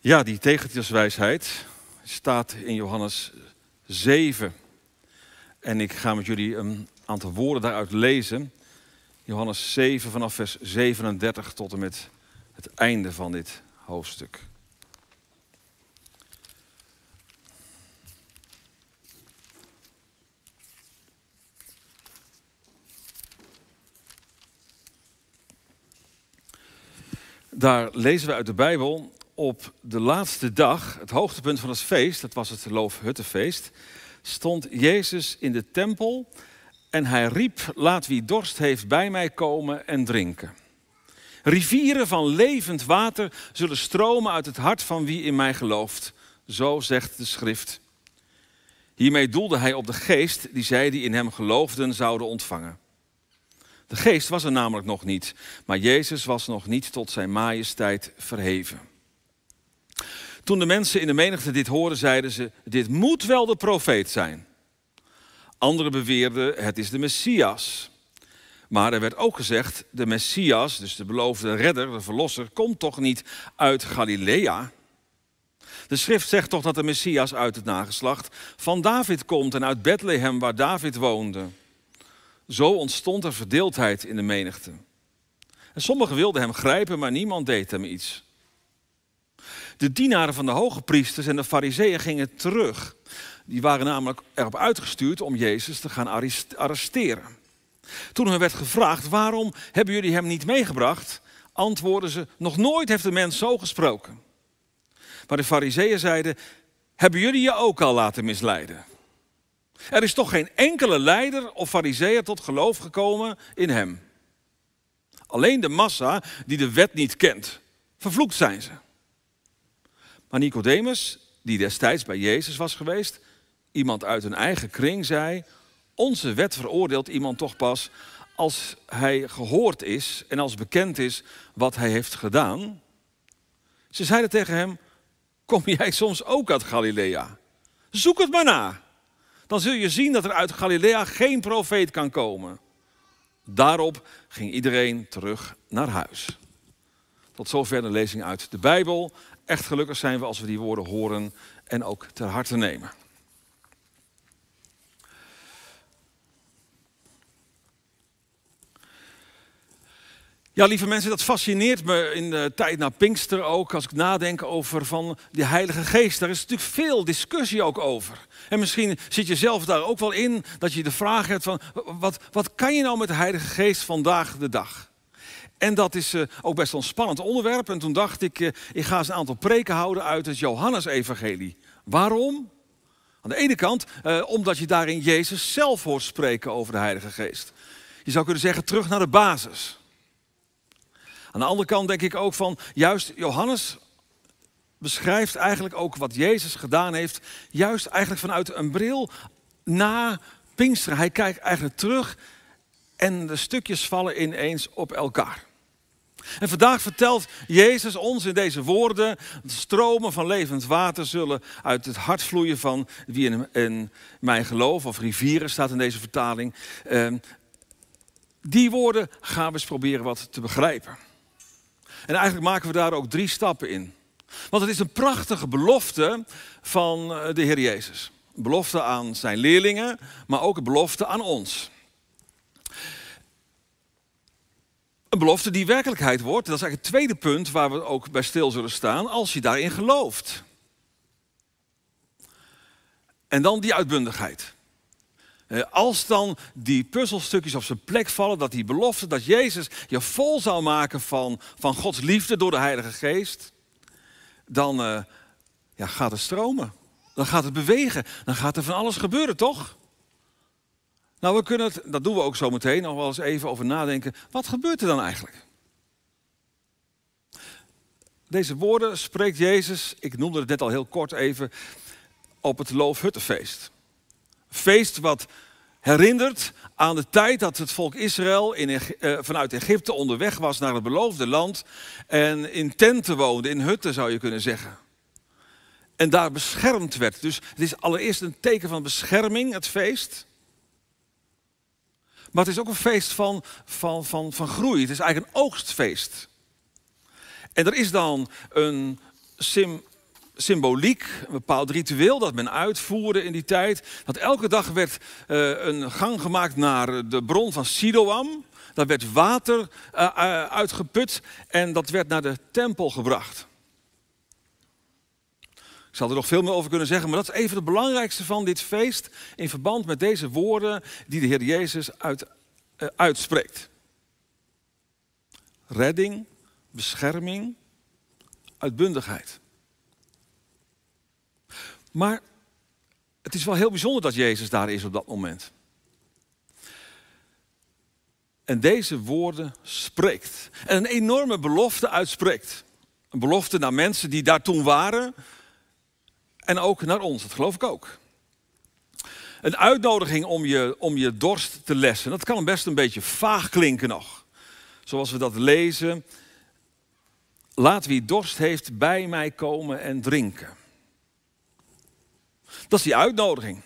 Ja, die tegeltjeswijsheid staat in Johannes 7. En ik ga met jullie een aantal woorden daaruit lezen. Johannes 7 vanaf vers 37 tot en met het einde van dit hoofdstuk. Daar lezen we uit de Bijbel op de laatste dag, het hoogtepunt van het feest, dat was het Loofhuttenfeest, stond Jezus in de tempel en hij riep, laat wie dorst heeft bij mij komen en drinken. Rivieren van levend water zullen stromen uit het hart van wie in mij gelooft. Zo zegt de schrift. Hiermee doelde hij op de geest die zij die in hem geloofden zouden ontvangen. De geest was er namelijk nog niet, maar Jezus was nog niet tot zijn majesteit verheven. Toen de mensen in de menigte dit hoorden, zeiden ze: Dit moet wel de profeet zijn. Anderen beweerden: Het is de Messias. Maar er werd ook gezegd: De Messias, dus de beloofde redder, de verlosser, komt toch niet uit Galilea? De schrift zegt toch dat de Messias uit het nageslacht van David komt en uit Bethlehem, waar David woonde. Zo ontstond er verdeeldheid in de menigte. En sommigen wilden hem grijpen, maar niemand deed hem iets. De dienaren van de hoge priesters en de fariseeën gingen terug. Die waren namelijk erop uitgestuurd om Jezus te gaan arresteren. Toen er werd gevraagd, waarom hebben jullie hem niet meegebracht? Antwoordden ze, nog nooit heeft de mens zo gesproken. Maar de fariseeën zeiden, hebben jullie je ook al laten misleiden? Er is toch geen enkele leider of fariseer tot geloof gekomen in hem. Alleen de massa die de wet niet kent. Vervloekt zijn ze. Maar Nicodemus, die destijds bij Jezus was geweest, iemand uit een eigen kring, zei: Onze wet veroordeelt iemand toch pas als hij gehoord is en als bekend is wat hij heeft gedaan. Ze zeiden tegen hem: Kom jij soms ook uit Galilea? Zoek het maar na. Dan zul je zien dat er uit Galilea geen profeet kan komen. Daarop ging iedereen terug naar huis. Tot zover de lezing uit de Bijbel. Echt gelukkig zijn we als we die woorden horen en ook ter harte nemen. Ja, lieve mensen, dat fascineert me in de tijd na Pinkster ook, als ik nadenk over van de Heilige Geest. Daar is natuurlijk veel discussie ook over. En misschien zit je zelf daar ook wel in, dat je de vraag hebt van, wat, wat kan je nou met de Heilige Geest vandaag de dag? En dat is uh, ook best wel een spannend onderwerp. En toen dacht ik, uh, ik ga eens een aantal preken houden uit het Johannesevangelie. Waarom? Aan de ene kant uh, omdat je daarin Jezus zelf hoort spreken over de Heilige Geest. Je zou kunnen zeggen, terug naar de basis. Aan de andere kant denk ik ook van, juist Johannes beschrijft eigenlijk ook wat Jezus gedaan heeft, juist eigenlijk vanuit een bril na Pinksteren. Hij kijkt eigenlijk terug en de stukjes vallen ineens op elkaar. En vandaag vertelt Jezus ons in deze woorden: stromen van levend water zullen uit het hart vloeien van wie in, in mijn geloof, of rivieren staat in deze vertaling. Uh, die woorden gaan we eens proberen wat te begrijpen. En eigenlijk maken we daar ook drie stappen in. Want het is een prachtige belofte van eh, de Heer Jezus. Een belofte aan zijn leerlingen, maar ook een belofte aan ons. Een belofte die werkelijkheid wordt. Dat is eigenlijk het tweede punt waar we ook bij stil zullen staan. Als je daarin gelooft. En dan die uitbundigheid. Eh, als dan die puzzelstukjes op zijn plek vallen, dat die belofte dat Jezus je vol zou maken van, van Gods liefde door de Heilige Geest, dan uh, ja, gaat het stromen. Dan gaat het bewegen. Dan gaat er van alles gebeuren, toch? Nou, we kunnen dat doen we ook zo meteen, nog wel eens even over nadenken. Wat gebeurt er dan eigenlijk? Deze woorden spreekt Jezus, ik noemde het net al heel kort even, op het Loofhuttenfeest. Feest wat herinnert aan de tijd dat het volk Israël in, uh, vanuit Egypte onderweg was naar het beloofde land en in tenten woonde, in hutten zou je kunnen zeggen. En daar beschermd werd. Dus het is allereerst een teken van bescherming, het feest. Maar het is ook een feest van, van, van, van groei. Het is eigenlijk een oogstfeest. En er is dan een, sim, symboliek, een bepaald ritueel dat men uitvoerde in die tijd. Dat elke dag werd uh, een gang gemaakt naar de bron van Siloam. Daar werd water uh, uitgeput en dat werd naar de tempel gebracht. Ik zal er nog veel meer over kunnen zeggen, maar dat is even het belangrijkste van dit feest in verband met deze woorden die de Heer Jezus uit, uh, uitspreekt. Redding, bescherming, uitbundigheid. Maar het is wel heel bijzonder dat Jezus daar is op dat moment. En deze woorden spreekt. En een enorme belofte uitspreekt. Een belofte naar mensen die daar toen waren. En ook naar ons, dat geloof ik ook. Een uitnodiging om je, om je dorst te lessen. Dat kan best een beetje vaag klinken nog. Zoals we dat lezen. Laat wie dorst heeft bij mij komen en drinken. Dat is die uitnodiging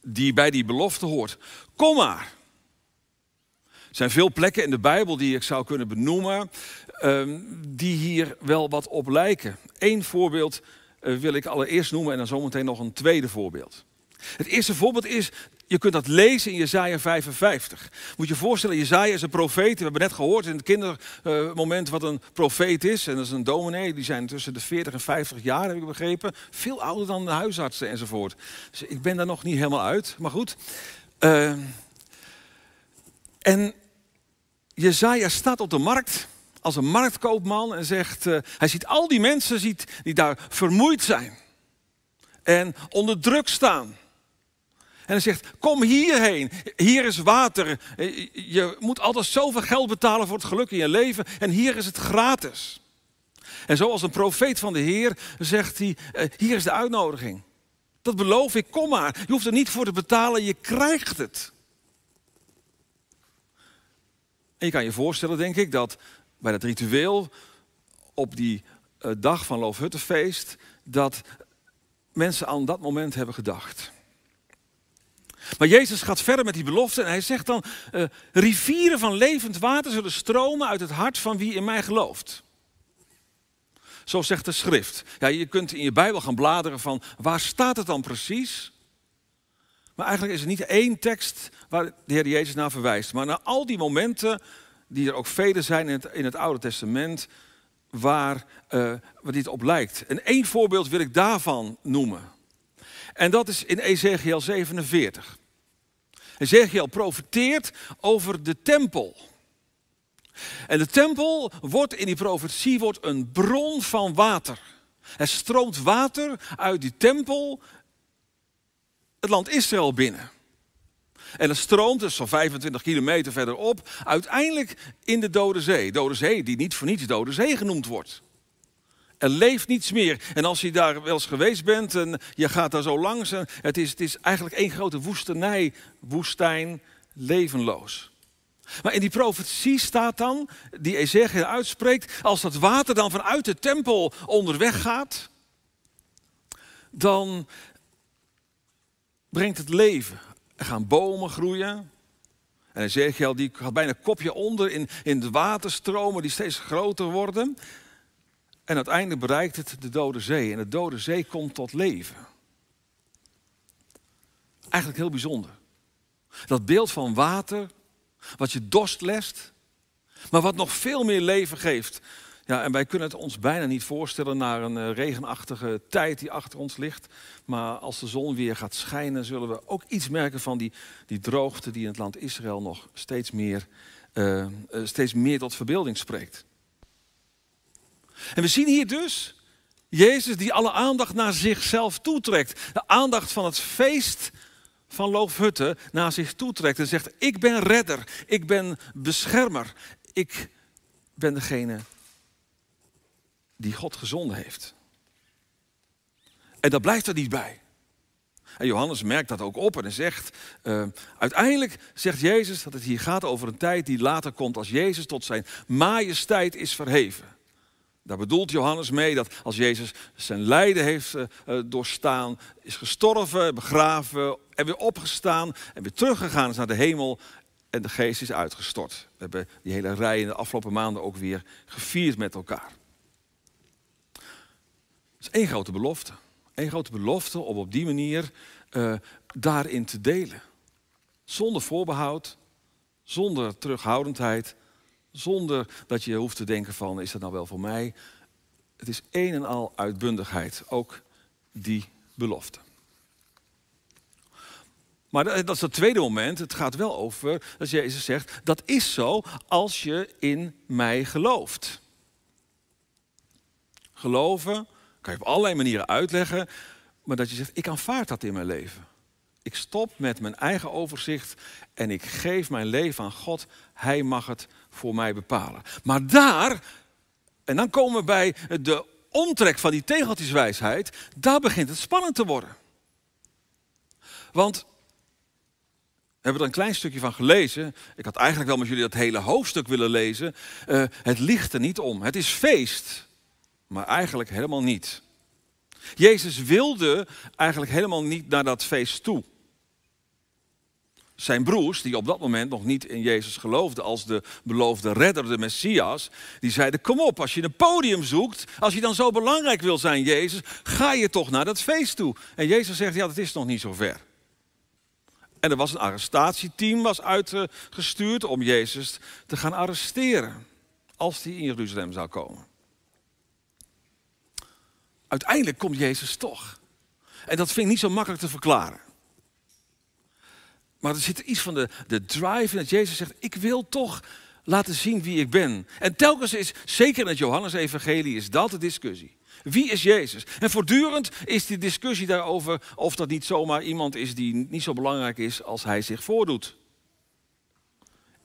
die bij die belofte hoort. Kom maar. Er zijn veel plekken in de Bijbel die ik zou kunnen benoemen, ehm, die hier wel wat op lijken. Eén voorbeeld wil ik allereerst noemen en dan zometeen nog een tweede voorbeeld. Het eerste voorbeeld is, je kunt dat lezen in Jezaja 55. Moet je voorstellen, Jezaja is een profeet. We hebben net gehoord in het kindermoment wat een profeet is. En dat is een dominee, die zijn tussen de 40 en 50 jaar, heb ik begrepen. Veel ouder dan de huisartsen enzovoort. Dus ik ben daar nog niet helemaal uit, maar goed. Uh, en Jezaja staat op de markt als een marktkoopman en zegt, uh, hij ziet al die mensen ziet, die daar vermoeid zijn en onder druk staan. En hij zegt, kom hierheen, hier is water. Je moet altijd zoveel geld betalen voor het geluk in je leven en hier is het gratis. En zoals een profeet van de Heer zegt hij, eh, hier is de uitnodiging. Dat beloof ik, kom maar. Je hoeft er niet voor te betalen, je krijgt het. En je kan je voorstellen, denk ik, dat bij dat ritueel op die eh, dag van Loofhuttenfeest, dat mensen aan dat moment hebben gedacht. Maar Jezus gaat verder met die belofte en hij zegt dan, uh, rivieren van levend water zullen stromen uit het hart van wie in mij gelooft. Zo zegt de schrift. Ja, je kunt in je Bijbel gaan bladeren van waar staat het dan precies? Maar eigenlijk is er niet één tekst waar de Heer Jezus naar verwijst. Maar naar al die momenten, die er ook vele zijn in het, in het Oude Testament, waar, uh, dit op lijkt. En één voorbeeld wil ik daarvan noemen. En dat is in Ezekiel 47. Ezekiel profeteert over de tempel. En de tempel wordt in die profetie wordt een bron van water. Er stroomt water uit die tempel het land Israël binnen. En het stroomt dus zo'n 25 kilometer verderop uiteindelijk in de Dode Zee. Dode Zee die niet voor niets Dode Zee genoemd wordt. Er leeft niets meer. En als je daar wel eens geweest bent en je gaat daar zo langs, het is, het is eigenlijk één grote woestenij, woestijn, levenloos. Maar in die profetie staat dan, die Ezekiel uitspreekt, als dat water dan vanuit de tempel onderweg gaat, dan brengt het leven. Er gaan bomen groeien. En Ezekiel die had bijna kopje onder in, in de waterstromen die steeds groter worden. En uiteindelijk bereikt het de Dode Zee. En de Dode Zee komt tot leven. Eigenlijk heel bijzonder. Dat beeld van water, wat je dorst lest, maar wat nog veel meer leven geeft. Ja, en wij kunnen het ons bijna niet voorstellen naar een eh, regenachtige tijd die achter ons ligt. Maar als de zon weer gaat schijnen, zullen we ook iets merken van die, die droogte die in het land Israël nog steeds meer, uh, steeds meer tot verbeelding spreekt. En we zien hier dus Jezus die alle aandacht naar zichzelf toetrekt. De aandacht van het feest van Loofhutten naar zich toetrekt en zegt: Ik ben redder, ik ben beschermer, ik ben degene die God gezonden heeft. En dat blijft er niet bij. En Johannes merkt dat ook op en hij zegt, uh, uiteindelijk zegt Jezus dat het hier gaat over een tijd die later komt als Jezus tot zijn majesteit is verheven. Daar bedoelt Johannes mee dat als Jezus zijn lijden heeft uh, doorstaan, is gestorven, begraven en weer opgestaan en weer teruggegaan is naar de hemel en de geest is uitgestort. We hebben die hele rij in de afgelopen maanden ook weer gevierd met elkaar. Is Eén grote belofte. Eén grote belofte om op die manier uh, daarin te delen. Zonder voorbehoud, zonder terughoudendheid, zonder dat je hoeft te denken van is dat nou wel voor mij. Het is een en al uitbundigheid, ook die belofte. Maar dat is het tweede moment. Het gaat wel over dat Jezus zegt: dat is zo als je in mij gelooft. Geloven kan je op allerlei manieren uitleggen, maar dat je zegt: ik aanvaard dat in mijn leven. Ik stop met mijn eigen overzicht en ik geef mijn leven aan God. Hij mag het voor mij bepalen. Maar daar, en dan komen we bij de omtrek van die tegeltjeswijsheid, daar begint het spannend te worden. Want we hebben er een klein stukje van gelezen. Ik had eigenlijk wel met jullie dat hele hoofdstuk willen lezen. Uh, het ligt er niet om. Het is feest, maar eigenlijk helemaal niet. Jezus wilde eigenlijk helemaal niet naar dat feest toe. Zijn broers, die op dat moment nog niet in Jezus geloofden als de beloofde redder, de Messias, die zeiden: Kom op, als je een podium zoekt, als je dan zo belangrijk wil zijn, Jezus, ga je toch naar dat feest toe. En Jezus zegt: Ja, dat is nog niet zo ver. En er was een arrestatieteam was uitgestuurd om Jezus te gaan arresteren als hij in Jeruzalem zou komen. Uiteindelijk komt Jezus toch. En dat vind ik niet zo makkelijk te verklaren. Maar er zit iets van de, de drive in dat Jezus zegt, ik wil toch laten zien wie ik ben. En telkens is, zeker in het Johannesevangelie, is dat de discussie. Wie is Jezus? En voortdurend is die discussie daarover of dat niet zomaar iemand is die niet zo belangrijk is als hij zich voordoet.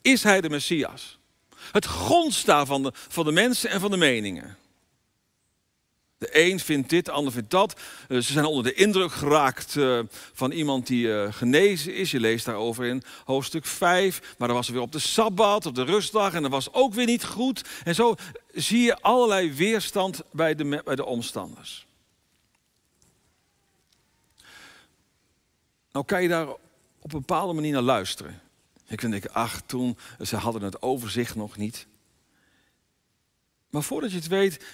Is hij de Messias? Het grondstaat van de, van de mensen en van de meningen. De een vindt dit, de ander vindt dat. Eh, ze zijn onder de indruk geraakt eh, van iemand die eh, genezen is. Je leest daarover in hoofdstuk 5. Maar dan was er weer op de Sabbat, op de rustdag. En dat was ook weer niet goed. En zo zie je allerlei weerstand bij de, bij de omstanders. Nou kan je daar op een bepaalde manier naar luisteren. Ik vind, ach, toen, ze hadden het overzicht nog niet. Maar voordat je het weet,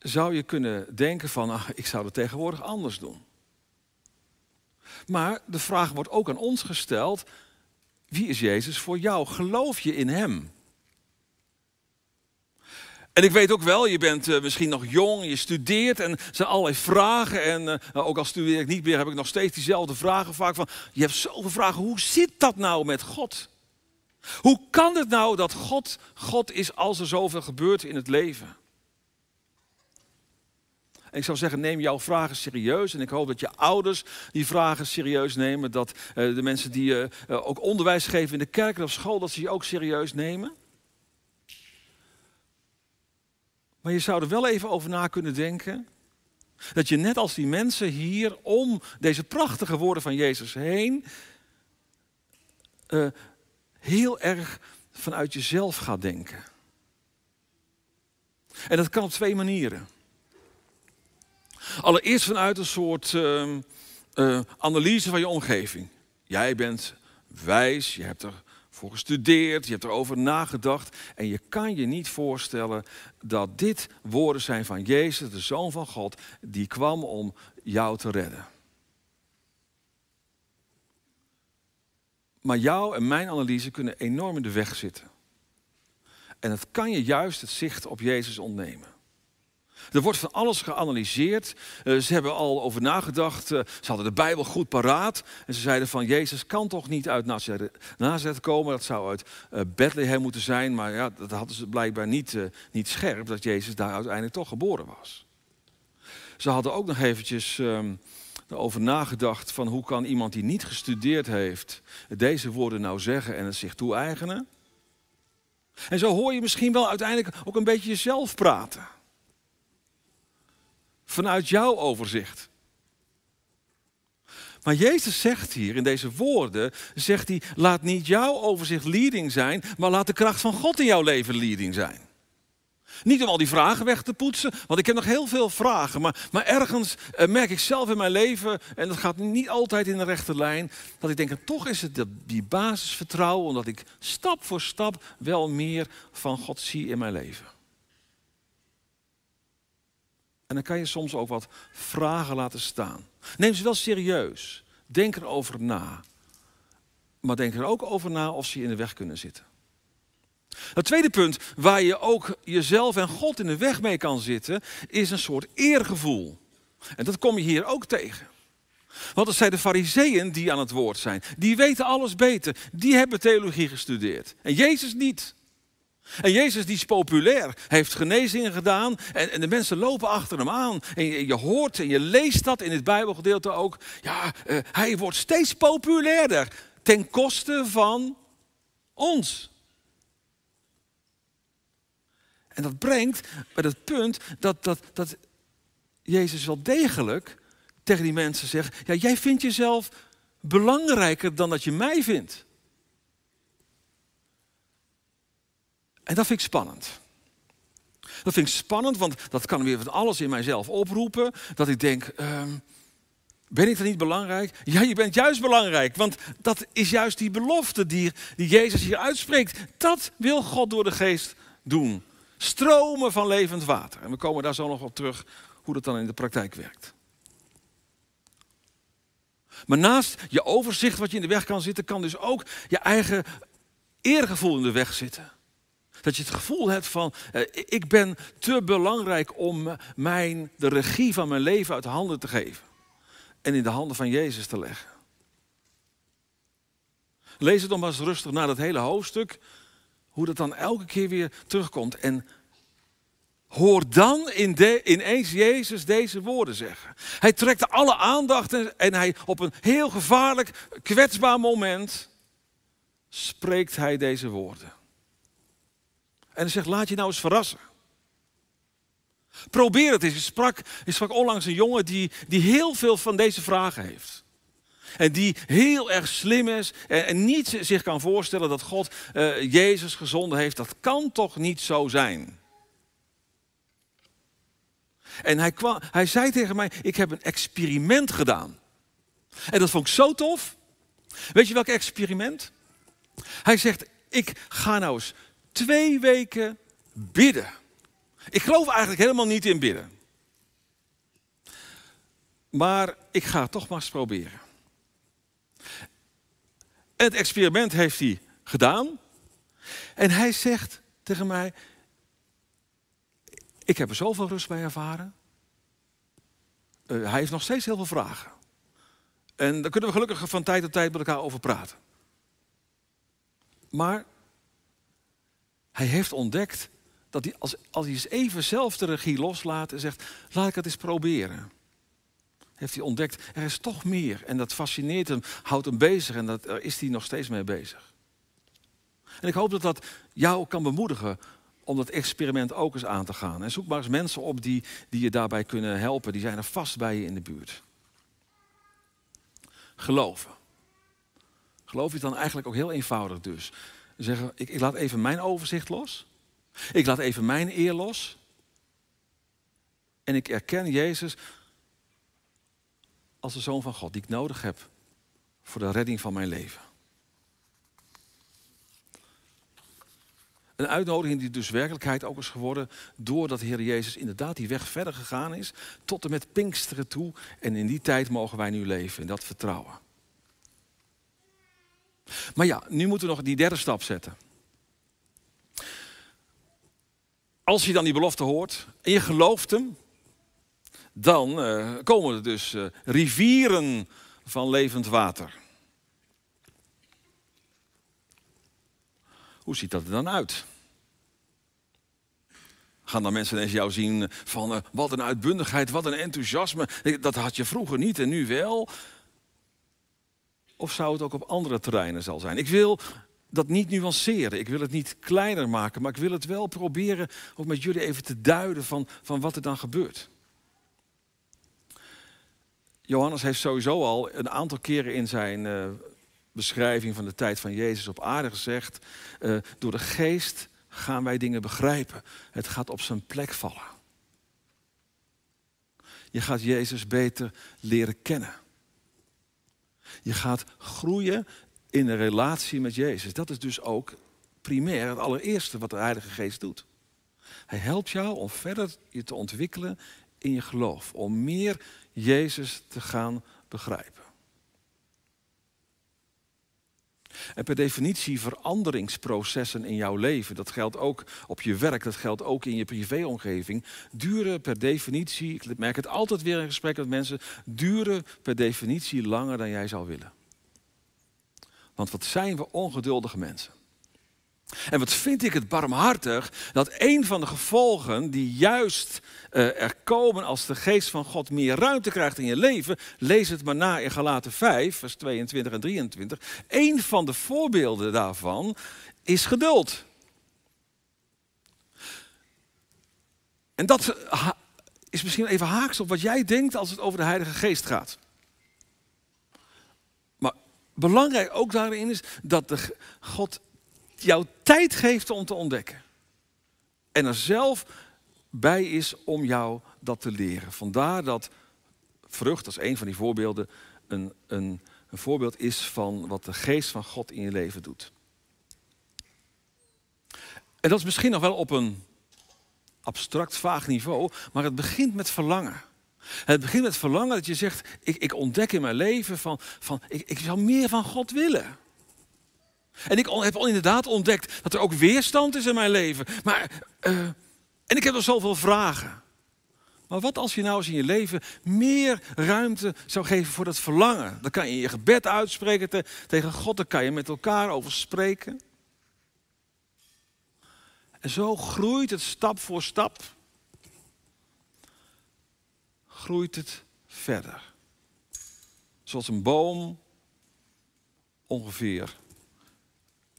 zou je kunnen denken van, ach, ik zou het tegenwoordig anders doen. Maar de vraag wordt ook aan ons gesteld, wie is Jezus voor jou? Geloof je in Hem? En ik weet ook wel, je bent uh, misschien nog jong, je studeert en zijn allerlei vragen. En uh, ook al studeer ik niet meer, heb ik nog steeds diezelfde vragen vaak van, je hebt zoveel vragen, hoe zit dat nou met God? Hoe kan het nou dat God God is als er zoveel gebeurt in het leven? Ik zou zeggen, neem jouw vragen serieus. En ik hoop dat je ouders die vragen serieus nemen. Dat uh, de mensen die uh, ook onderwijs geven in de kerk op school, dat ze je ook serieus nemen. Maar je zou er wel even over na kunnen denken. Dat je net als die mensen hier om deze prachtige woorden van Jezus heen. Heel erg vanuit jezelf gaat denken. En dat kan op twee manieren. Allereerst vanuit een soort uh, uh, analyse van je omgeving. Jij bent wijs, je hebt ervoor gestudeerd, je hebt erover nagedacht. En je kan je niet voorstellen dat dit woorden zijn van Jezus, de Zoon van God, die kwam om jou te redden. Maar jouw en mijn analyse kunnen enorm in de weg zitten. En het kan je juist het zicht op Jezus ontnemen. Er wordt van alles geanalyseerd. Uh, ze hebben al over nagedacht. Uh, ze hadden de Bijbel goed paraat. En ze zeiden van Jezus kan toch niet uit Nazareth komen. Dat zou uit uh, Bethlehem moeten zijn. Maar ja, dat hadden ze blijkbaar niet, niet scherp. Dat Jezus daar uiteindelijk toch geboren was. Ze hadden ook nog eventjes erover nagedacht. Van hoe kan iemand die niet gestudeerd heeft. Deze woorden nou zeggen en het zich toe-eigenen. En zo hoor je misschien wel uiteindelijk ook een beetje jezelf praten vanuit jouw overzicht. Maar Jezus zegt hier in deze woorden, zegt hij, laat niet jouw overzicht leading zijn, maar laat de kracht van God in jouw leven leading zijn. Niet om al die vragen weg te poetsen, want ik heb nog heel veel vragen. Maar, maar ergens eh, merk ik zelf in mijn leven, en dat gaat niet altijd in de rechte lijn, dat ik denk, en toch is het die basisvertrouwen, omdat ik stap voor stap wel meer van God zie in mijn leven. En dan kan je soms ook wat vragen laten staan. Neem ze wel serieus. Denk erover na. Maar denk er ook over na of ze je in de weg kunnen zitten. Het tweede punt waar je ook jezelf en God in de weg mee kan zitten, is een soort eergevoel. En dat kom je hier ook tegen. Want het zijn de fariseeën die aan het woord zijn. Die weten alles beter. Die hebben theologie gestudeerd. En Jezus niet. En Jezus die is populair, heeft genezingen gedaan en, en de mensen lopen achter hem aan. En je, hoort en je leest dat in het Bijbelgedeelte ook. Ja, uh, hij wordt steeds populairder ten koste van ons. En dat brengt bij het punt dat, dat, dat Jezus wel degelijk tegen die mensen zegt: Ja, jij vindt jezelf belangrijker dan dat je mij vindt. En dat vind ik spannend. Dat vind ik spannend, want dat kan weer van alles in mijzelf oproepen. Dat ik denk, uh, ben ik dan niet belangrijk? Ja, je bent juist belangrijk, want dat is juist die belofte die, die Jezus hier uitspreekt. Dat wil God door de geest doen. Stromen van levend water. En we komen daar zo nog op terug hoe dat dan in de praktijk werkt. Maar naast je overzicht wat je in de weg kan zitten, kan dus ook je eigen eergevoel in de weg zitten. Dat je het gevoel hebt van, eh, ik ben te belangrijk om mijn, de regie van mijn leven uit handen te geven. En in de handen van Jezus te leggen. Lees het dan maar eens rustig naar dat hele hoofdstuk. Hoe dat dan elke keer weer terugkomt. En hoor dan in ineens Jezus deze woorden zeggen. Hij trekt alle aandacht en, en hij op een heel gevaarlijk, kwetsbaar moment spreekt hij deze woorden. En hij zegt, laat je nou eens verrassen. Probeer het eens. Ik sprak, ik sprak onlangs een jongen die, die heel veel van deze vragen heeft. En die heel erg slim is en, niet zich kan voorstellen dat God uh, Jezus gezonden heeft. Dat kan toch niet zo zijn? En hij, kwam, hij zei tegen mij, ik heb een experiment gedaan. En dat vond ik zo tof. Weet je welk experiment? Hij zegt, ik ga nou eens twee weken bidden. Ik geloof eigenlijk helemaal niet in bidden. Maar ik ga het toch maar eens proberen. Het experiment heeft hij gedaan. En hij zegt tegen mij: Ik heb er zoveel rust bij ervaren. Uh, hij heeft nog steeds heel veel vragen. En daar kunnen we gelukkig van tijd tot tijd met elkaar over praten. Maar hij heeft ontdekt dat hij, als, als hij eens even zelf de regie loslaat en zegt, laat ik het eens proberen. Heeft hij ontdekt, er is toch meer. En dat fascineert hem, houdt hem bezig en daar is hij nog steeds mee bezig. En ik hoop dat dat jou kan bemoedigen om dat experiment ook eens aan te gaan. En zoek maar eens mensen op die, die je daarbij kunnen helpen. Die zijn er vast bij je in de buurt. Geloven. Geloof is dan eigenlijk ook heel eenvoudig dus. Zeggen, ik, ik laat even mijn overzicht los. Ik laat even mijn eer los. En ik erken Jezus als de Zoon van God die ik nodig heb voor de redding van mijn leven. Een uitnodiging die dus werkelijkheid ook is geworden doordat de Heer Jezus inderdaad die weg verder gegaan is tot en met Pinksteren toe. En in die tijd mogen wij nu leven in dat vertrouwen. Maar ja, nu moeten we nog die derde stap zetten. Als je dan die belofte hoort en je gelooft hem, dan uh, komen er dus uh, rivieren van levend water. Hoe ziet dat er dan uit? Gaan dan mensen eens jou zien van uh, wat een uitbundigheid, wat een enthousiasme. Dat had je vroeger niet en nu wel. Of zou het ook op andere terreinen zal zijn? Ik wil dat niet nuanceren. Ik wil het niet kleiner maken, maar ik wil het wel proberen om met jullie even te duiden van, van wat er dan gebeurt. Johannes heeft sowieso al een aantal keren in zijn uh, beschrijving van de tijd van Jezus op aarde gezegd: uh, door de geest gaan wij dingen begrijpen. Het gaat op zijn plek vallen. Je gaat Jezus beter leren kennen. Je gaat groeien in een relatie met Jezus. Dat is dus ook primair het allereerste wat de Heilige Geest doet. Hij helpt jou om verder je te ontwikkelen in je geloof. Om meer Jezus te gaan begrijpen. En per definitie veranderingsprocessen in jouw leven, dat geldt ook op je werk, dat geldt ook in je privéomgeving, duren per definitie, ik merk het altijd weer in gesprek met mensen, duren per definitie langer dan jij zou willen. Want wat zijn we ongeduldige mensen? En wat vind ik het barmhartig dat een van de gevolgen die juist uh, er komen als de geest van God meer ruimte krijgt in je leven, lees het maar na in Galaten 5, vers 22 en 23. Een van de voorbeelden daarvan is geduld. En dat is misschien even haaks op wat jij denkt als het over de Heilige Geest gaat. Maar belangrijk ook daarin is dat de God jou tijd geeft om te ontdekken. En er zelf bij is om jou dat te leren. Vandaar dat vrucht, als een van die voorbeelden, een, een, een voorbeeld is van wat de geest van God in je leven doet. En dat is misschien nog wel op een abstract, vaag niveau, maar het begint met verlangen. Het begint met verlangen dat je zegt, ik, ik ontdek in mijn leven van, van ik, ik zou meer van God willen. En ik heb inderdaad ontdekt dat er ook weerstand is in mijn leven. Maar, uh, en ik heb nog zoveel vragen. Maar wat als je nou eens in je leven meer ruimte zou geven voor dat verlangen? Dan kan je je gebed uitspreken tegen God, dan kan je met elkaar over spreken. En zo groeit het stap voor stap. Groeit het verder. Zoals een boom ongeveer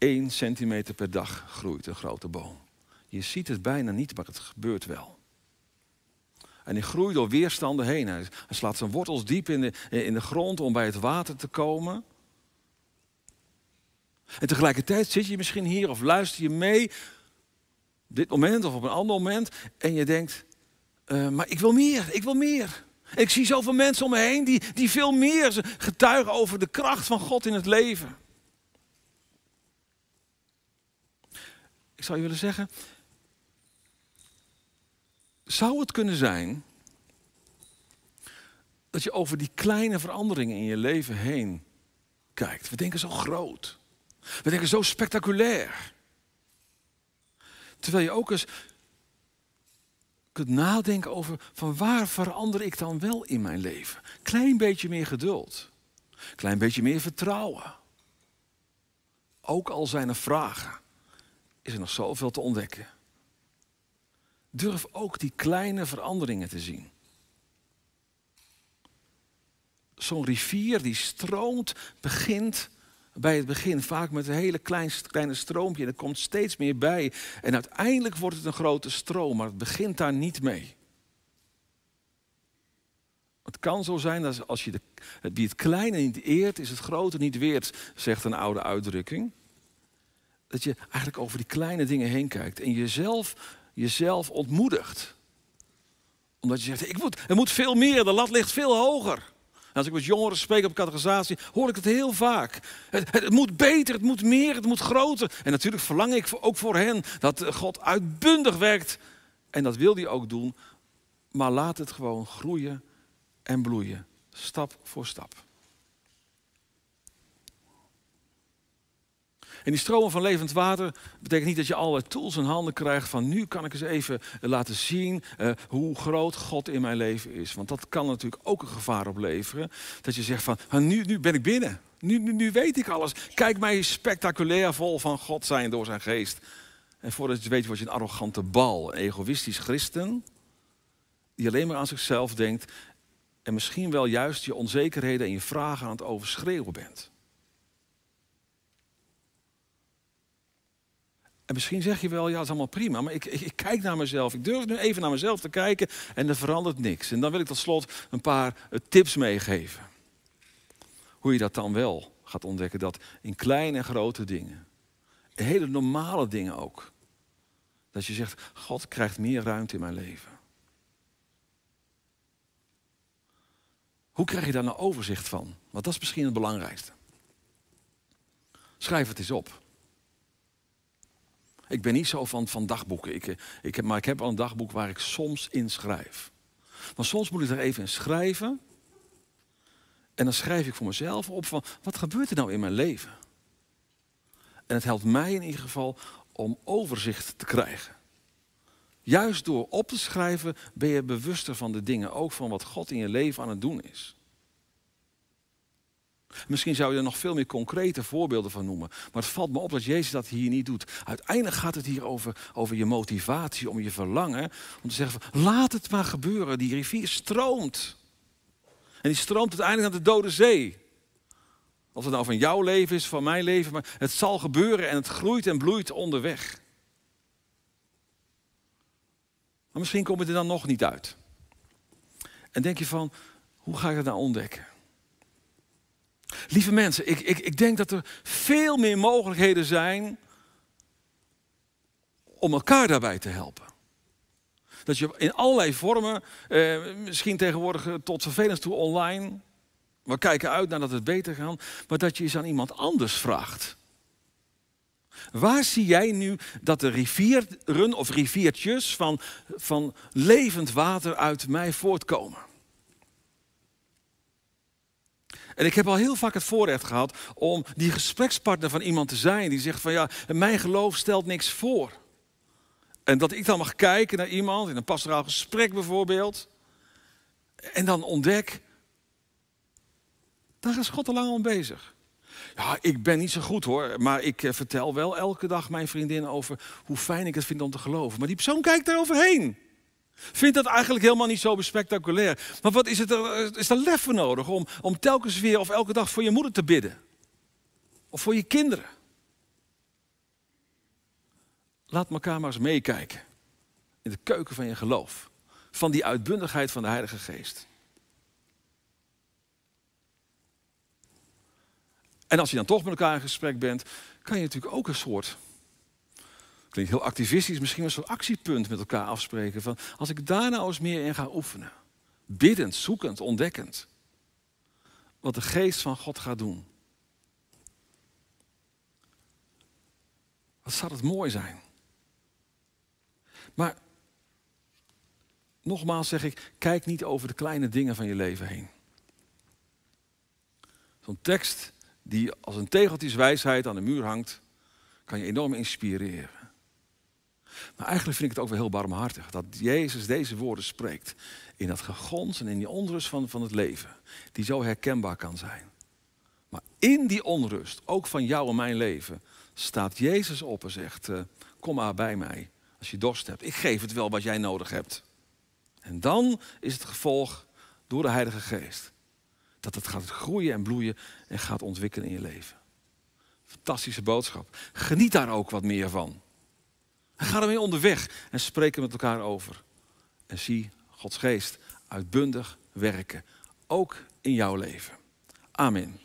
1 centimeter per dag groeit een grote boom. Je ziet het bijna niet, maar het gebeurt wel. En die groeit door weerstanden heen. Hij slaat zijn wortels diep in de, in de grond om bij het water te komen. En tegelijkertijd zit je misschien hier of luister je mee, dit moment of op een ander moment, en je denkt, uh, maar ik wil meer, ik wil meer. ik zie zoveel mensen om me heen die, die veel meer getuigen over de kracht van God in het leven. Ik zou je willen zeggen, zou het kunnen zijn dat je over die kleine veranderingen in je leven heen kijkt? We denken zo groot. We denken zo spectaculair. Terwijl je ook eens kunt nadenken over van waar verander ik dan wel in mijn leven? Klein beetje meer geduld. Klein beetje meer vertrouwen. Ook al zijn er vragen is er nog zoveel te ontdekken. Durf ook die kleine veranderingen te zien. Zo'n rivier die stroomt, begint bij het begin vaak met een hele klein, kleine stroompje. En er komt steeds meer bij. En uiteindelijk wordt het een grote stroom, maar het begint daar niet mee. Het kan zo zijn dat als je de, wie het kleine niet eert, is het grote niet weert, zegt een oude uitdrukking dat je eigenlijk over die kleine dingen heen kijkt en jezelf, jezelf ontmoedigt. Omdat je zegt, ik moet, er moet veel meer, de lat ligt veel hoger. En als ik met jongeren spreek op categorisatie, hoor ik het heel vaak. Het, het, moet beter, het moet meer, het moet groter. En natuurlijk verlang ik ook voor hen dat God uitbundig werkt. En dat wil hij ook doen. Maar laat het gewoon groeien en bloeien, stap voor stap. En die stromen van levend water betekent niet dat je alle tools in handen krijgt van nu kan ik eens even laten zien uh, hoe groot God in mijn leven is. Want dat kan natuurlijk ook een gevaar opleveren. Dat je zegt van nu, nu ben ik binnen. Nu, nu, nu weet ik alles. Kijk mij spectaculair vol van God zijn door zijn geest. En voordat je weet word je een arrogante bal, een egoïstisch christen. Die alleen maar aan zichzelf denkt. En misschien wel juist je onzekerheden en je vragen aan het overschreeuwen bent. En misschien zeg je wel, ja, dat is allemaal prima, maar ik, ik, ik, kijk naar mezelf. Ik durf nu even naar mezelf te kijken en er verandert niks. En dan wil ik tot slot een paar eh, tips meegeven. Hoe je dat dan wel gaat ontdekken, dat in kleine en grote dingen, hele normale dingen ook, dat je zegt, God krijgt meer ruimte in mijn leven. Hoe krijg je daar nou overzicht van? Want dat is misschien het belangrijkste. Schrijf het eens op. Ik ben niet zo van, van dagboeken. Ik, eh, ik heb, maar ik heb al een dagboek waar ik soms in schrijf. Maar soms moet ik er even in schrijven. En dan schrijf ik voor mezelf op van, wat gebeurt er nou in mijn leven? En het helpt mij in ieder geval om overzicht te krijgen. Juist door op te schrijven ben je bewuster van de dingen, ook van wat God in je leven aan het doen is. Misschien zou je er nog veel meer concrete voorbeelden van noemen. Maar het valt me op dat Jezus dat hier niet doet. Uiteindelijk gaat het hier over, over je motivatie, om je verlangen. Om te zeggen, van, laat het maar gebeuren. Die rivier stroomt. En die stroomt uiteindelijk naar de dode zee. Of het nou van jouw leven is, van mijn leven. Maar het zal gebeuren en het groeit en bloeit onderweg. Maar misschien kom je er dan nog niet uit. En denk je van, hoe ga ik dat nou ontdekken? Lieve mensen, ik, ik, ik denk dat er veel meer mogelijkheden zijn om elkaar daarbij te helpen. Dat je in allerlei vormen, eh, misschien tegenwoordig tot vervelend toe online, we kijken uit naar dat het beter gaat, maar dat je eens aan iemand anders vraagt. Waar zie jij nu dat de rivieren of riviertjes van, van levend water uit mij voortkomen? En ik heb al heel vaak het voorrecht gehad om die gesprekspartner van iemand te zijn die zegt van ja, mijn geloof stelt niks voor. En dat ik dan mag kijken naar iemand in een pastoraal gesprek bijvoorbeeld. En dan ontdek, daar is God al lang al bezig. Ja, ik ben niet zo goed hoor, maar ik eh, vertel wel elke dag mijn vriendin over hoe fijn ik het vind om te geloven. Maar die persoon kijkt er overheen. Vindt dat eigenlijk helemaal niet zo spectaculair. Maar wat is, het er, is er lef voor nodig om, om telkens weer of elke dag voor je moeder te bidden? Of voor je kinderen? Laat elkaar maar eens meekijken in de keuken van je geloof. Van die uitbundigheid van de Heilige Geest. En als je dan toch met elkaar in gesprek bent, kan je natuurlijk ook een soort klinkt heel activistisch, misschien wel zo'n actiepunt met elkaar afspreken. Van als ik daar nou eens meer in ga oefenen. Biddend, zoekend, ontdekkend. Wat de geest van God gaat doen. Wat zou het mooi zijn. Maar nogmaals zeg ik, kijk niet over de kleine dingen van je leven heen. Zo'n tekst die als een tegeltjeswijsheid aan de muur hangt, kan je enorm inspireren. Maar eigenlijk vind ik het ook wel heel barmhartig dat Jezus deze woorden spreekt. In dat gegons en in die onrust van, van het leven. Die zo herkenbaar kan zijn. Maar in die onrust, ook van jou en mijn leven, staat Jezus op en zegt: uh, Kom maar bij mij als je dorst hebt. Ik geef het wel wat jij nodig hebt. En dan is het gevolg door de Heilige Geest. Dat het gaat groeien en bloeien en gaat ontwikkelen in je leven. Fantastische boodschap. Geniet daar ook wat meer van. Ga ermee onderweg en spreek er met elkaar over. En zie Gods geest uitbundig werken, ook in jouw leven. Amen.